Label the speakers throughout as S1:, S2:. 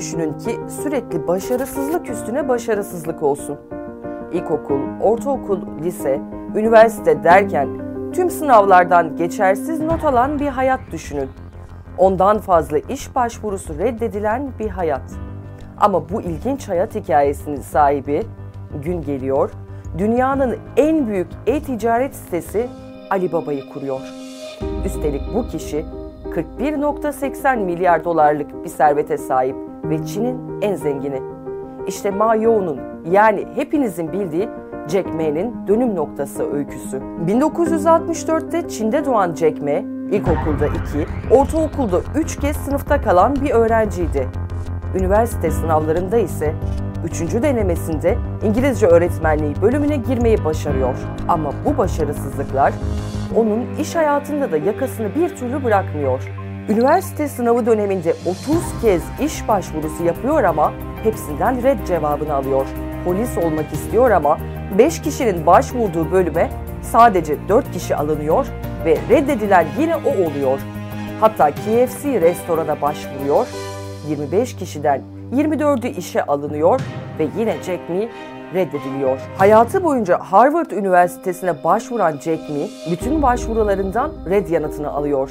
S1: düşünün ki sürekli başarısızlık üstüne başarısızlık olsun. İlkokul, ortaokul, lise, üniversite derken tüm sınavlardan geçersiz not alan bir hayat düşünün. Ondan fazla iş başvurusu reddedilen bir hayat. Ama bu ilginç hayat hikayesinin sahibi gün geliyor, dünyanın en büyük e-ticaret sitesi Alibaba'yı kuruyor. Üstelik bu kişi 41.80 milyar dolarlık bir servete sahip ve Çin'in en zengini. İşte Ma You'nun yani hepinizin bildiği Jack Ma'nin dönüm noktası öyküsü. 1964'te Çin'de doğan Jack Ma, ilkokulda 2, ortaokulda 3 kez sınıfta kalan bir öğrenciydi. Üniversite sınavlarında ise 3. denemesinde İngilizce öğretmenliği bölümüne girmeyi başarıyor. Ama bu başarısızlıklar onun iş hayatında da yakasını bir türlü bırakmıyor. Üniversite sınavı döneminde 30 kez iş başvurusu yapıyor ama hepsinden red cevabını alıyor. Polis olmak istiyor ama 5 kişinin başvurduğu bölüme sadece 4 kişi alınıyor ve reddedilen yine o oluyor. Hatta KFC restorana başvuruyor, 25 kişiden 24'ü işe alınıyor ve yine Jack Me reddediliyor. Hayatı boyunca Harvard Üniversitesi'ne başvuran Jack Me bütün başvurularından red yanıtını alıyor.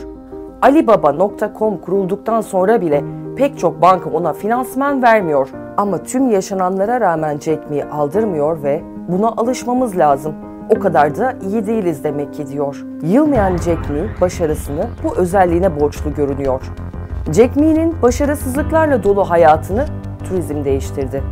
S1: Alibaba.com kurulduktan sonra bile pek çok banka ona finansman vermiyor. Ama tüm yaşananlara rağmen Jack Me aldırmıyor ve buna alışmamız lazım. O kadar da iyi değiliz demek ki diyor. Yılmayan Jack Me başarısını bu özelliğine borçlu görünüyor. Jack Me'nin başarısızlıklarla dolu hayatını turizm değiştirdi.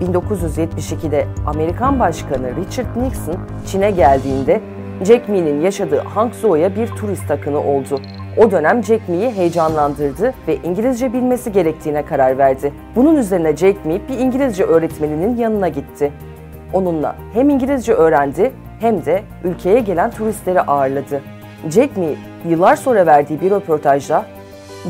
S1: 1972'de Amerikan Başkanı Richard Nixon Çin'e geldiğinde Jack Me'nin yaşadığı Hangzhou'ya bir turist akını oldu. O dönem Jack Me'yi heyecanlandırdı ve İngilizce bilmesi gerektiğine karar verdi. Bunun üzerine Jack Me bir İngilizce öğretmeninin yanına gitti. Onunla hem İngilizce öğrendi hem de ülkeye gelen turistleri ağırladı. Jack Me yıllar sonra verdiği bir röportajda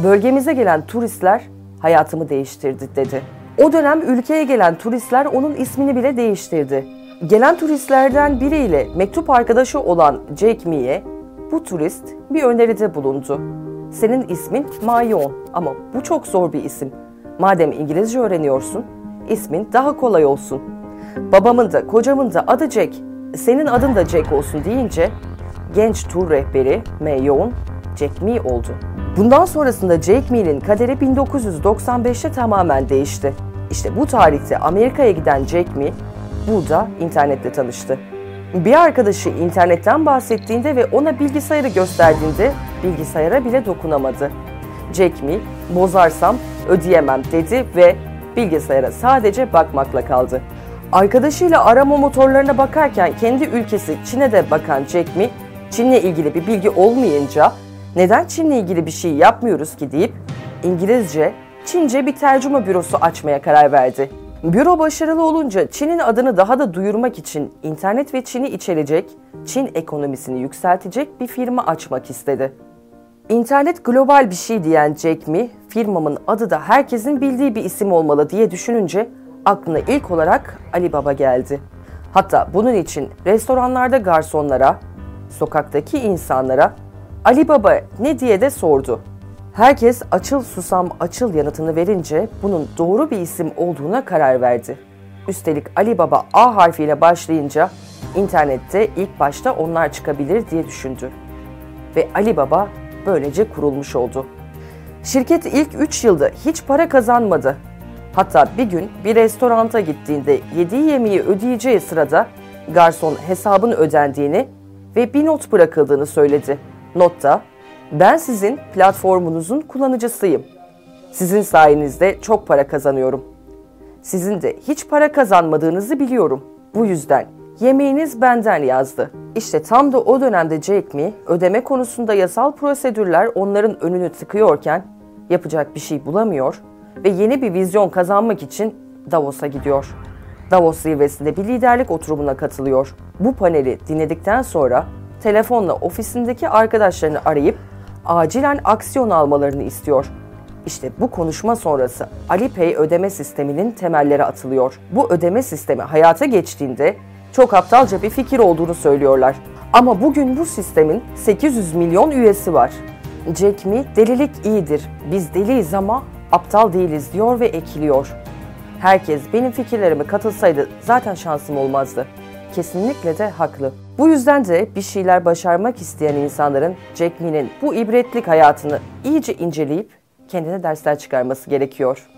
S1: bölgemize gelen turistler hayatımı değiştirdi dedi. O dönem ülkeye gelen turistler onun ismini bile değiştirdi. Gelen turistlerden biriyle mektup arkadaşı olan Jake Mee'ye bu turist bir öneride bulundu. Senin ismin Mayon ama bu çok zor bir isim. Madem İngilizce öğreniyorsun, ismin daha kolay olsun. Babamın da kocamın da adı Jack, senin adın da Jack olsun deyince genç tur rehberi Mayon Jack Me oldu. Bundan sonrasında Jake Mee'nin kaderi 1995'te tamamen değişti. İşte bu tarihte Amerika'ya giden Jake Me burada internetle tanıştı. Bir arkadaşı internetten bahsettiğinde ve ona bilgisayarı gösterdiğinde bilgisayara bile dokunamadı. Jack Me, bozarsam ödeyemem dedi ve bilgisayara sadece bakmakla kaldı. Arkadaşıyla arama motorlarına bakarken kendi ülkesi Çin'e de bakan Jack Me, Çin'le ilgili bir bilgi olmayınca neden Çin'le ilgili bir şey yapmıyoruz ki deyip İngilizce, Çince bir tercüme bürosu açmaya karar verdi. Büro başarılı olunca Çin'in adını daha da duyurmak için internet ve Çin'i içerecek, Çin ekonomisini yükseltecek bir firma açmak istedi. İnternet global bir şey diyen Jack Me, firmamın adı da herkesin bildiği bir isim olmalı diye düşününce aklına ilk olarak Alibaba geldi. Hatta bunun için restoranlarda garsonlara, sokaktaki insanlara Ali Baba ne diye de sordu. Herkes açıl susam açıl yanıtını verince bunun doğru bir isim olduğuna karar verdi. Üstelik Ali Baba A harfiyle başlayınca internette ilk başta onlar çıkabilir diye düşündü. Ve Ali Baba böylece kurulmuş oldu. Şirket ilk 3 yılda hiç para kazanmadı. Hatta bir gün bir restoranta gittiğinde yediği yemeği ödeyeceği sırada garson hesabın ödendiğini ve bir not bırakıldığını söyledi. Notta, ben sizin platformunuzun kullanıcısıyım. Sizin sayenizde çok para kazanıyorum. Sizin de hiç para kazanmadığınızı biliyorum. Bu yüzden yemeğiniz benden yazdı. İşte tam da o dönemde Jake Me, ödeme konusunda yasal prosedürler onların önünü tıkıyorken yapacak bir şey bulamıyor ve yeni bir vizyon kazanmak için Davos'a gidiyor. Davos zirvesinde bir liderlik oturumuna katılıyor. Bu paneli dinledikten sonra telefonla ofisindeki arkadaşlarını arayıp acilen aksiyon almalarını istiyor. İşte bu konuşma sonrası Alipay ödeme sisteminin temelleri atılıyor. Bu ödeme sistemi hayata geçtiğinde çok aptalca bir fikir olduğunu söylüyorlar. Ama bugün bu sistemin 800 milyon üyesi var. Jack Me delilik iyidir. Biz deliyiz ama aptal değiliz diyor ve ekiliyor. Herkes benim fikirlerime katılsaydı zaten şansım olmazdı. Kesinlikle de haklı. Bu yüzden de bir şeyler başarmak isteyen insanların Jack Mee'nin bu ibretlik hayatını iyice inceleyip kendine dersler çıkarması gerekiyor.